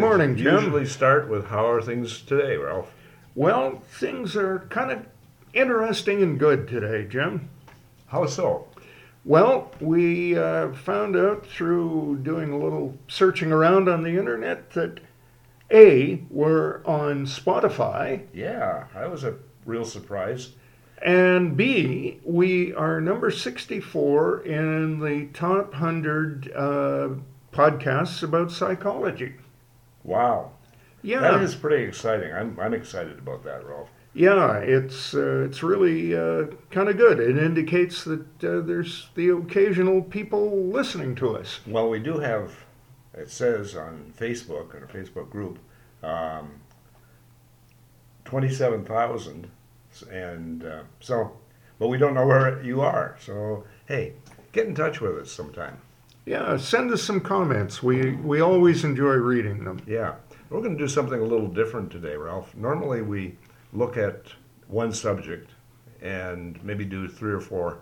Well, good we morning, Jim. Usually start with how are things today, Ralph? Well, things are kind of interesting and good today, Jim. How so? Well, we uh, found out through doing a little searching around on the internet that A, we're on Spotify, Yeah, that was a real surprise. and B, we are number 64 in the top 100 uh, podcasts about psychology. Wow, Yeah. that is pretty exciting. I'm I'm excited about that, Ralph. Yeah, it's uh, it's really uh, kind of good. It indicates that uh, there's the occasional people listening to us. Well, we do have. It says on Facebook in a Facebook group, um, twenty-seven thousand, and uh, so, but we don't know where you are. So hey, get in touch with us sometime. Yeah, send us some comments. We we always enjoy reading them. Yeah, we're going to do something a little different today, Ralph. Normally we look at one subject and maybe do three or four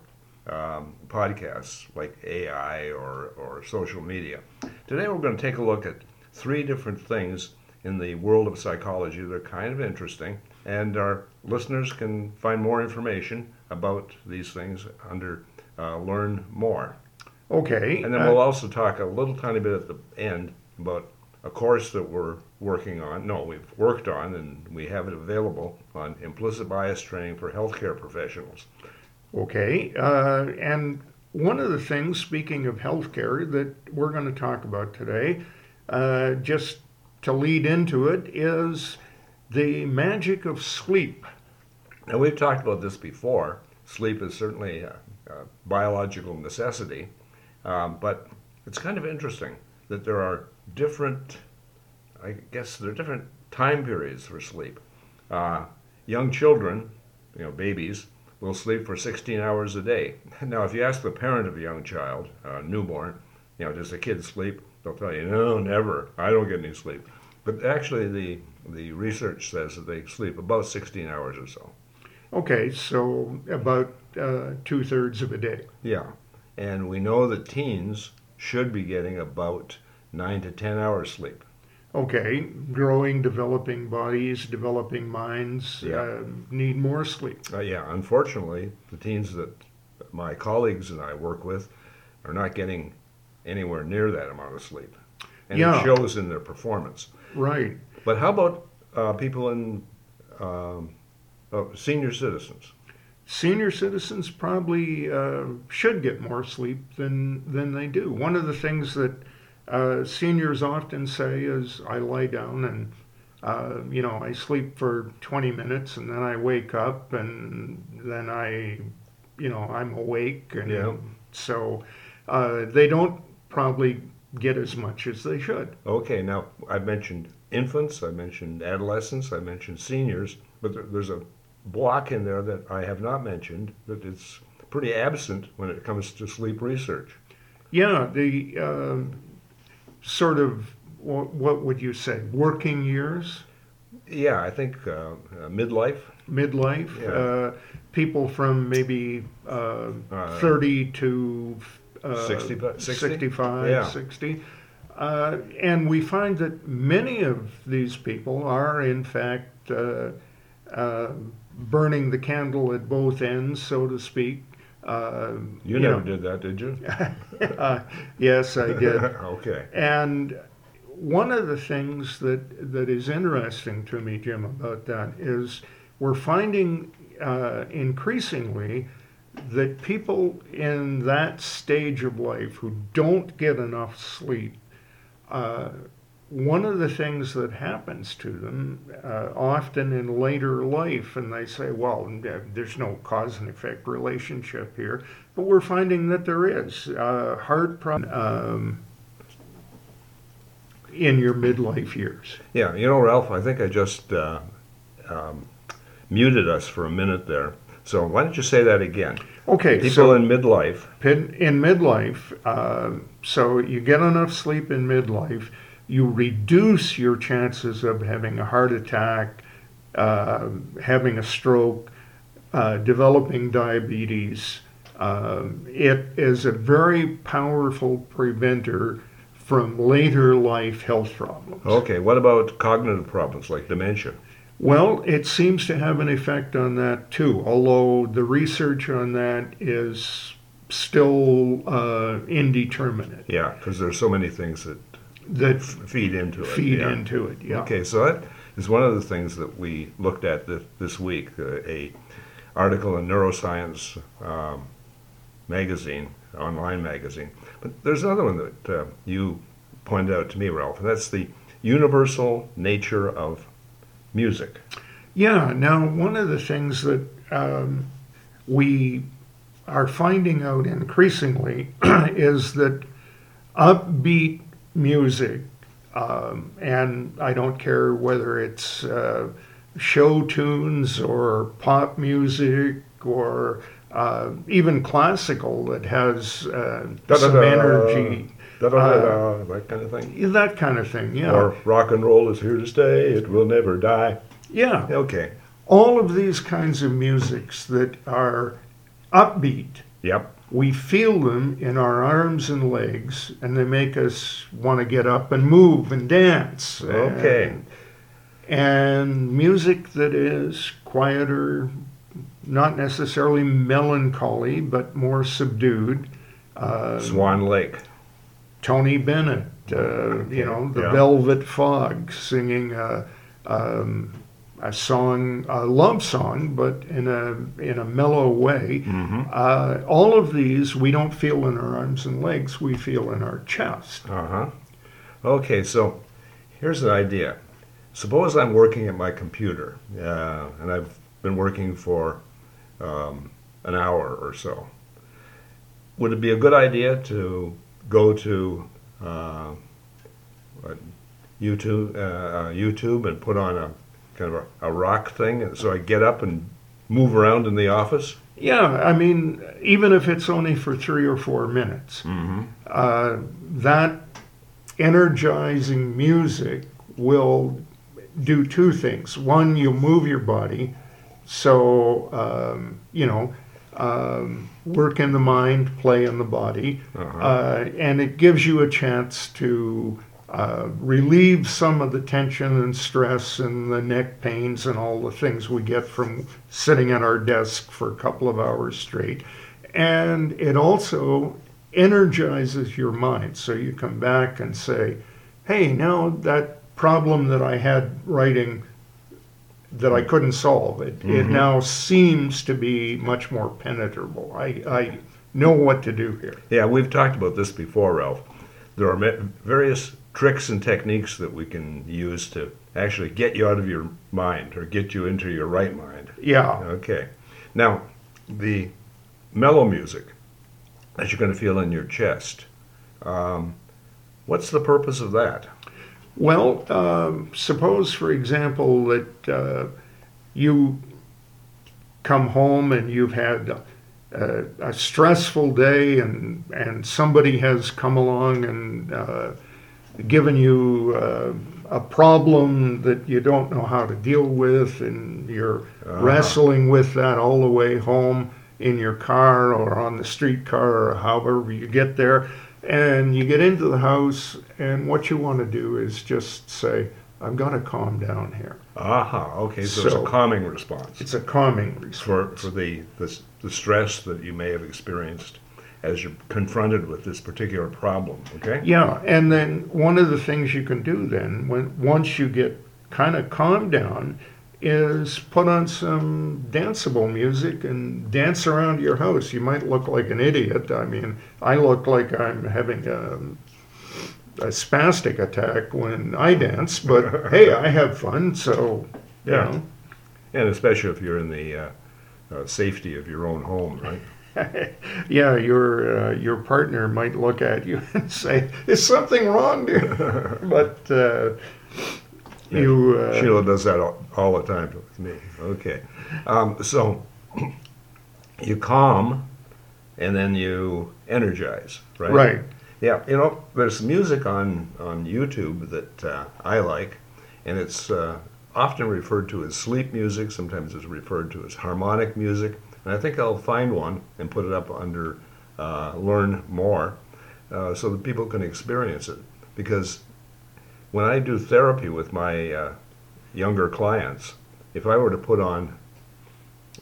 um, podcasts like AI or, or social media. Today we're going to take a look at three different things in the world of psychology that are kind of interesting, and our listeners can find more information about these things under uh, Learn More. Okay. And then uh, we'll also talk a little tiny bit at the end about a course that we're working on. No, we've worked on and we have it available on implicit bias training for healthcare professionals. okay. Uh, and one of the things, speaking of healthcare, that we're going to talk about today, uh, just to lead into it, is the magic of sleep. Now, we've talked about this before. Sleep is certainly a, a biological necessity, um, but it's kind of interesting that there are different, I guess, there are different time periods for sleep. Uh, young children, you know, babies, will sleep for 16 hours a day. Now, if you ask the parent of a young child, uh, newborn, you know, does the kid sleep? They'll tell you, no, never. I don't get any sleep. But actually, the the research says that they sleep about 16 hours or so. Okay, so about uh, two thirds of a day. Yeah, and we know that teens should be getting about nine to 10 hours sleep. Okay, growing, developing bodies, developing minds Yeah. uh, need more sleep. Uh, yeah, unfortunately, the teens that my colleagues and I work with are not getting anywhere near that amount of sleep, and Yeah. it shows in their performance. Right. But how about uh, people in um, oh, senior citizens? Senior citizens probably uh, should get more sleep than than they do. One of the things that uh, seniors often say is, "I lie down and." Uh, you know, I sleep for 20 minutes and then I wake up and then I, you know, I'm awake. And Yeah. so uh, they don't probably get as much as they should. Okay, now I mentioned infants, I mentioned adolescents, I mentioned seniors, but there, there's a block in there that I have not mentioned that it's pretty absent when it comes to sleep research. Yeah, the uh, sort of what, what would you say? Working years, Yeah, I think uh, uh, midlife. midlife, Yeah. uh, people from maybe uh, Uh, 30 to uh, 60, 60? 65, Yeah. 60. Uh, and we find that many of these people are, in fact, uh, uh, burning the candle at both ends, so to speak. Uh, You, know, never did that, did you? uh, yes, I did. okay. And one of the things that, that is interesting to me, Jim, about that is we're finding uh, increasingly that people in that stage of life who don't get enough sleep, uh, one of the things that happens to them uh, often in later life, and they say, well, there's no cause and effect relationship here, but we're finding that there is. Uh, heart problems. Um, in your midlife years. Yeah, you know, Ralph, I think I just uh, um, muted us for a minute there. So why don't you say that again? Okay, People so in midlife. in, in midlife, uh, so you get enough sleep in midlife, you reduce your chances of having a heart attack, uh, having a stroke, uh, developing diabetes. Uh, it is a very powerful preventer from later life health problems. Okay, what about cognitive problems like dementia? Well, it seems to have an effect on that too, although the research on that is still uh, indeterminate. Yeah, because there's so many things that That f- feed into it. feed yeah. into it, yeah. Okay, so that is one of the things that we looked at this, this week. Uh, a article in Neuroscience um, magazine, online magazine. But there's another one that uh, you pointed out to me, Ralph, and that's the universal nature of music. Yeah, now one of the things that um, we are finding out increasingly is that upbeat music, um, and I don't care whether it's uh, show tunes or pop music or uh, even classical that has uh, some energy, Da-da-da-da, that kind of thing. that kind of thing. Yeah, Or rock and roll is here to stay, it will never die. yeah. Okay, all of these kinds of musics that are upbeat, yep. We feel them in our arms and legs, and they make us want to get up and move and dance. Okay. And, and music that is quieter, not necessarily melancholy, but more subdued. Uh, Swan Lake. Tony Bennett, uh, you know, the Yeah. Velvet Fog singing a, um, a song, a love song, but in a in a mellow way. Mm-hmm. Uh, all of these we don't feel in our arms and legs; we feel in our chest. Uh huh. Okay, so here's an idea. Suppose I'm working at my computer, uh, and I've been working for um, an hour or so. Would it be a good idea to go to uh, YouTube, uh, uh, YouTube, and put on a kind of a, a rock thing, so I get up and move around in the office? Yeah, I mean, even if it's only for three or four minutes, Mm-hmm. uh, that energizing music will do two things. One, you'll move your body, so um, you know, um, work in the mind, play in the body, Uh-huh. uh, and it gives you a chance to uh, relieve some of the tension and stress and the neck pains and all the things we get from sitting at our desk for a couple of hours straight. And it also energizes your mind. So you come back and say, hey, now that problem that I had writing that I couldn't solve, it, it Mhm. now seems to be much more penetrable. I, I know what to do here. Yeah, we've talked about this before, Ralph. There are various tricks and techniques that we can use to actually get you out of your mind or get you into your right mind. Yeah. Okay. Now, the mellow music that you're going to feel in your chest, um, what's the purpose of that? Well, um, suppose, for example, that uh, you come home and you've had a, a stressful day, and and somebody has come along and uh, given you uh, a problem that you don't know how to deal with, and you're Ah. wrestling with that all the way home in your car or on the streetcar or however you get there. And you get into the house, and what you want to do is just say, I've got to calm down here. Aha, okay, so, it's a calming response It's a calming response. for, for the, the, the stress that you may have experienced as you're confronted with this particular problem, okay? Yeah, and then one of the things you can do then, when once you get kind of calmed down, is put on some danceable music and dance around your house. You might look like an idiot. I mean, I look like I'm having a, a spastic attack when I dance, but hey, I have fun, so you Yeah. know. And especially if you're in the uh, uh, safety of your own home, right? yeah, your uh, your partner might look at you and say, "Is something wrong, dear?" but uh, Yeah. you uh, Sheila does that all, all the time with me. Okay. Um, so you calm and then you energize, right? right. Yeah. You know, there's music on, on YouTube that uh, I like, and it's uh, often referred to as sleep music. Sometimes it's referred to as harmonic music. And I think I'll find one and put it up under uh, Learn More uh, so that people can experience it. because when I do therapy with my uh, younger clients, if I were to put on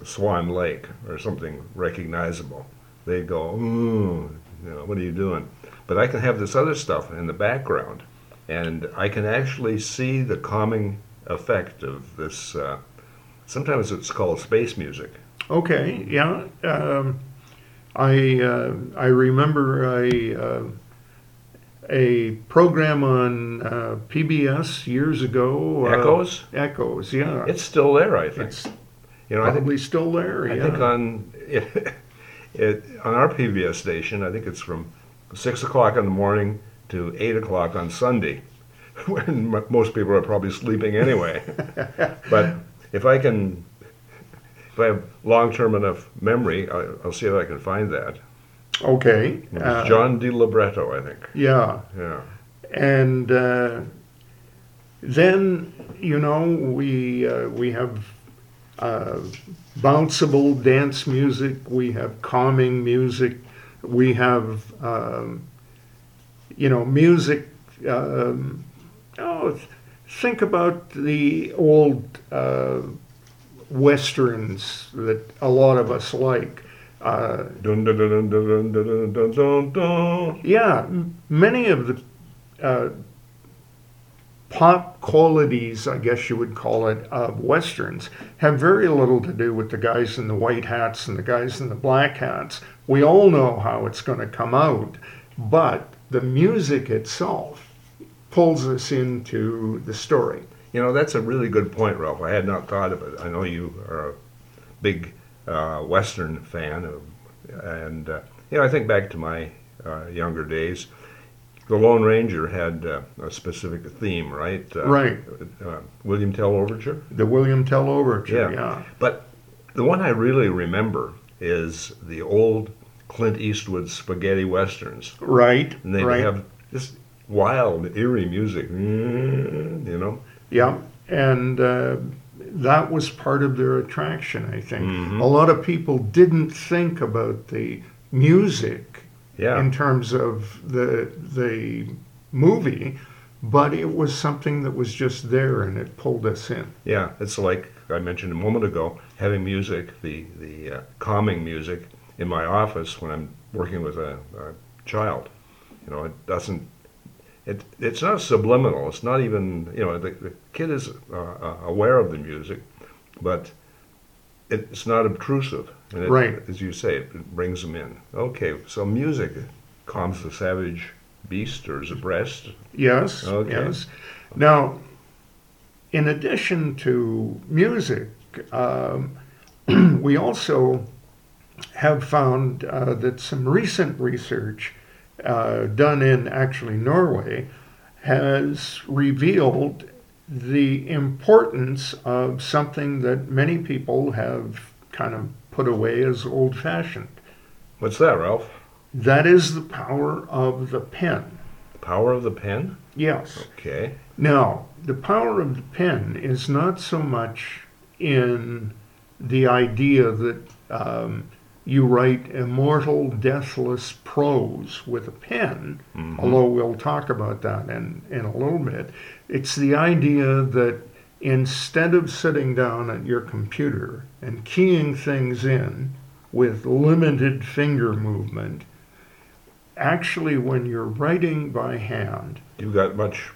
Swan Lake or something recognizable, they'd go, "Ooh, you know, what are you doing?" But I can have this other stuff in the background, and I can actually see the calming effect of this. Uh, sometimes it's called space music. Okay, yeah. Um, I uh, I remember a uh, a program on uh, PBS years ago. uh, Echoes? Echoes, yeah. It's still there, I think. It's you know, I think probably still there. I yeah. think on it, it, on our PBS station, I think it's from six o'clock in the morning to eight o'clock on Sunday, when most people are probably sleeping anyway. but if I can, if I have long-term enough memory, I, I'll see if I can find that. okay. Uh, John Diliberto, I think. Yeah, Yeah. and uh, then you know we uh, we have uh, bounceable dance music, we have calming music, we have um, you know music. Um, oh, think about the old uh, westerns that a lot of us like. Uh, yeah, many of the uh, pop qualities, I guess you would call it, of westerns have very little to do with the guys in the white hats and the guys in the black hats. We all know how it's going to come out, but the music itself pulls us into the story. You know, that's a really good point, Ralph. I had not thought of it. I know you are a big uh, Western fan, of, and uh, you know, I think back to my uh, younger days. The Lone Ranger had uh, a specific theme, right? Uh, Right. Uh, William Tell Overture. The William Tell Overture, Yeah. yeah. But the one I really remember is the old Clint Eastwood spaghetti westerns, Right, and they right. have this wild, eerie music. You know. Yeah, and uh, that was part of their attraction, I think. Mhm. A lot of people didn't think about the music Yeah. in terms of the the movie, but it was something that was just there and it pulled us in. Yeah, it's like I mentioned a moment ago, having music, the the uh, calming music in my office when I'm working with a, a child. You know, it doesn't. It it's not subliminal. It's not even you know the, the kid is uh, uh, aware of the music, but it's not obtrusive. And it, Right. As you say, it, brings them in. Okay, so music calms the savage beast or is abreast. Yes, Okay. yes. Now, in addition to music, um, we also have found uh, that some recent research uh, done in actually Norway has revealed the importance of something that many people have kind of put away as old fashioned. What's that, Ralph? That is the power of the pen. The power of the pen. Yes. Okay. Now, the power of the pen is not so much in the idea that um, you write immortal, deathless prose with a pen, Mhm. although we'll talk about that in, in a little bit. It's the idea that instead of sitting down at your computer and keying things in with limited finger movement, actually, when you're writing by hand, You've got much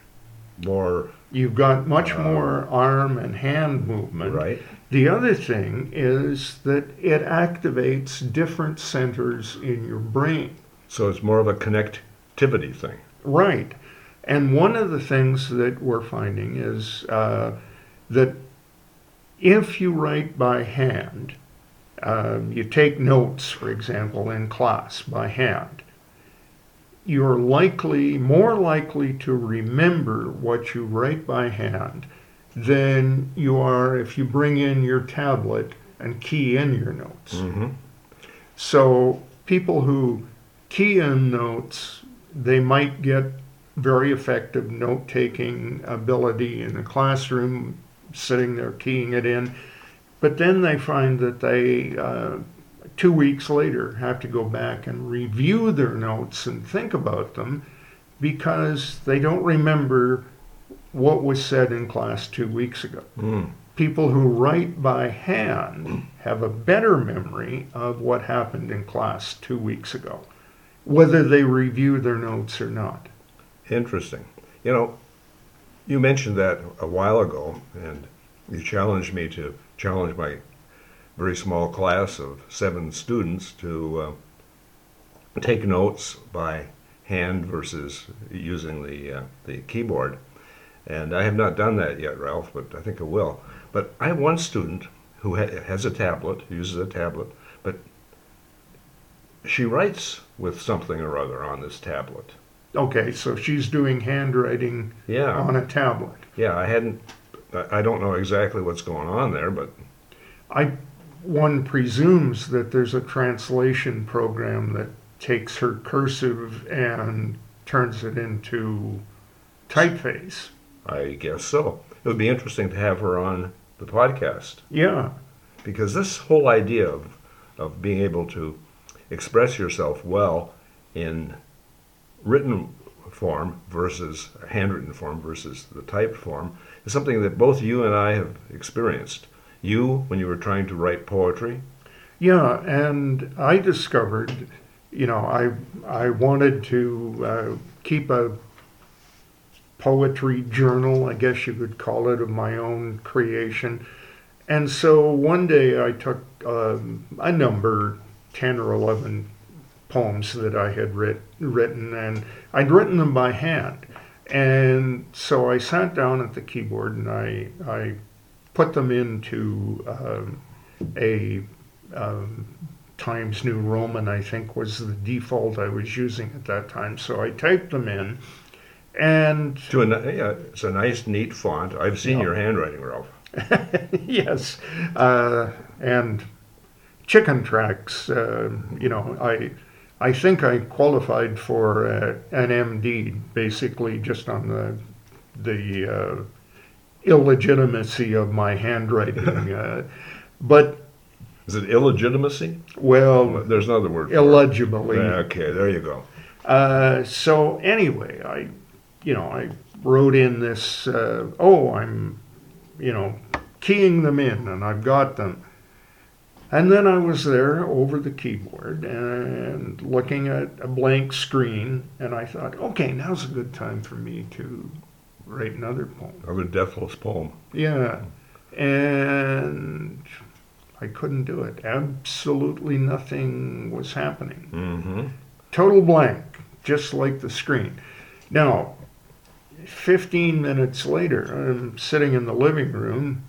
more You've got much Uh, more arm and hand movement. right. The other thing is that it activates different centers in your brain. So it's more of a connectivity thing. Right. And one of the things that we're finding is uh, that if you write by hand, um, you take notes, for example, in class by hand, you're likely, more likely to remember what you write by hand than you are if you bring in your tablet and key in your notes. Mm-hmm. So people who key in notes, they might get very effective note-taking ability in the classroom, sitting there keying it in. But then they find that they, uh, two weeks later, have to go back and review their notes and think about them because they don't remember what was said in class two weeks ago. Mm. People who write by hand have a better memory of what happened in class two weeks ago, whether they review their notes or not. Interesting. You know, you mentioned that a while ago, and you challenged me to challenge my very small class of seven students to uh, take notes by hand versus using the uh, the keyboard. And I have not done that yet, Ralph, but I think I will. But I have one student who ha- has a tablet, uses a tablet, but she writes with something or other on this tablet. Okay, so she's doing handwriting Yeah, on a tablet. yeah. I hadn't. I I don't know exactly what's going on there, but I one presumes that there's a translation program that takes her cursive and turns it into typeface. I guess so. It would be interesting to have her on the podcast Yeah, because this whole idea of, of being able to express yourself well in written form versus handwritten form versus the typed form is something that both you and I have experienced. You, when you were trying to write poetry, yeah, and I discovered, you know, I I wanted to uh, keep a poetry journal, I guess you could call it, of my own creation. And so one day I took um, a number, 10 or 11 poems that I had writ- written, and I'd written them by hand. And so I sat down at the keyboard and I, I put them into um, a um, Times New Roman, I think was the default I was using at that time. So I typed them in. And to a, yeah, it's a nice, neat font. I've seen Yeah. your handwriting, Ralph. yes, uh, and chicken tracks. Uh, you know, I I think I qualified for uh, an MD basically just on the the uh, illegitimacy of my handwriting. uh, but Is it illegitimacy? well, There's another word. illegibly. Okay, there you go. Uh, so anyway, I, you know, I wrote in this. Uh, oh, I'm, you know, keying them in, and I've got them. And then I was there over the keyboard and looking at a blank screen, and I thought, okay, now's a good time for me to write another poem. Another deathless poem. Yeah, and I couldn't do it. Absolutely nothing was happening Mm-hmm. total blank, just like the screen. Now, 15 minutes later, I'm sitting in the living room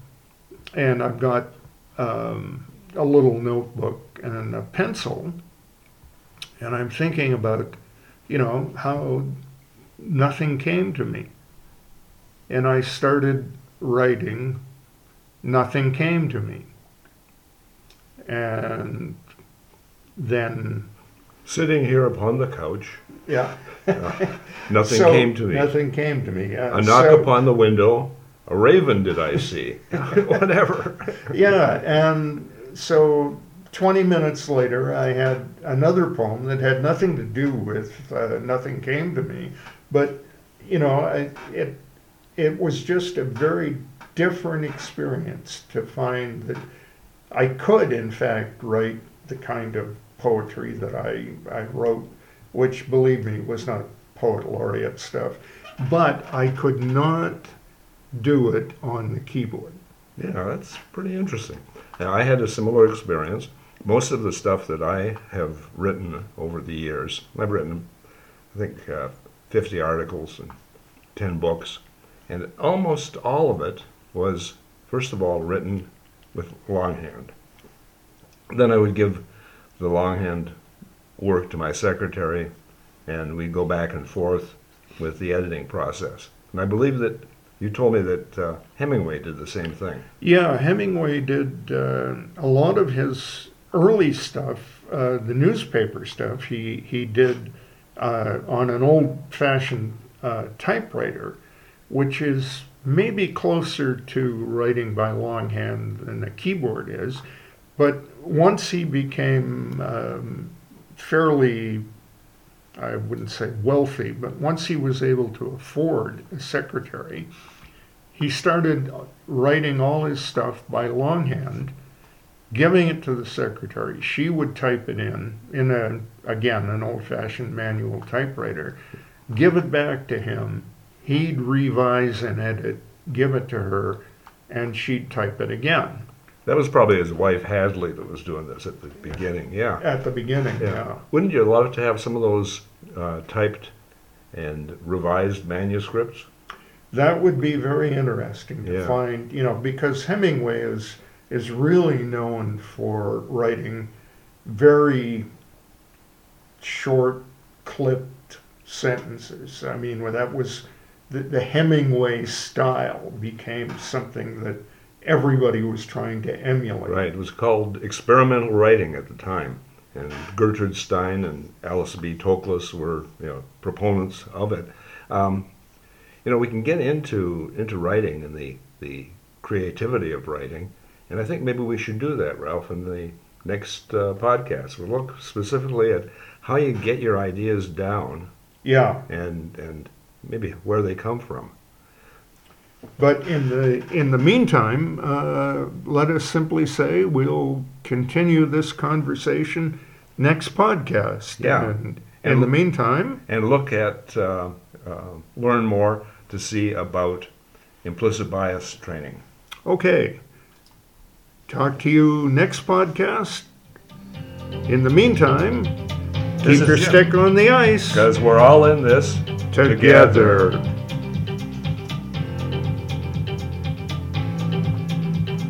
and I've got um, a little notebook and a pencil, and I'm thinking about, you know, how nothing came to me. And I started writing, nothing came to me. And then, Sitting here upon the couch, yeah. nothing So, came to me. Nothing came to me. Uh, A knock so- upon the window. A raven did I see? Whatever. Yeah, and so 20 minutes later, I had another poem that had nothing to do with uh, Nothing Came to Me. But, you know, I, it, it was just a very different experience to find that I could, in fact, write the kind of poetry that I, I wrote, which, believe me, was not poet laureate stuff. But I could not do it on the keyboard. Yeah, that's pretty interesting. Now, I had a similar experience. Most of the stuff that I have written over the years, I've written, I think, uh, 50 articles and 10 books, and almost all of it was, first of all, written with longhand. Then I would give the longhand work to my secretary, and we'd go back and forth with the editing process. And I believe that you told me that uh, Hemingway did the same thing. Yeah, Hemingway did uh, a lot of his early stuff, uh, the newspaper stuff. He he did uh, on an old-fashioned uh, typewriter, which is maybe closer to writing by longhand than a keyboard is. But once he became um, fairly I wouldn't say wealthy, but once he was able to afford a secretary, he started writing all his stuff by longhand, giving it to the secretary. She would type it in, in a, again, an old fashioned manual typewriter, give it back to him. He'd revise and edit, give it to her, and she'd type it again That was probably his wife Hadley that was doing this at the beginning. Yeah. at the beginning. yeah. Wouldn't you love to have some of those uh, typed and revised manuscripts? That would be very interesting to Yeah. find, you know, because Hemingway is is really known for writing very short, clipped sentences. I mean, that was the, the Hemingway style became something that everybody was trying to emulate. Right. It was called experimental writing at the time, and Gertrude Stein and Alice B. Toklas were you know proponents of it. Um, you know, we can get into into writing and the the creativity of writing, and I think maybe we should do that, Ralph, in the next uh, podcast. We'll look specifically at how you get your ideas down Yeah, and and maybe where they come from. But in the in the meantime, uh, let us simply say we'll continue this conversation next podcast. Yeah. And in the meantime, and look at uh, uh, learn more to see about implicit bias training. okay. Talk to you next podcast. In the meantime, This keep your Jim. stick on the ice Because we're all in this together.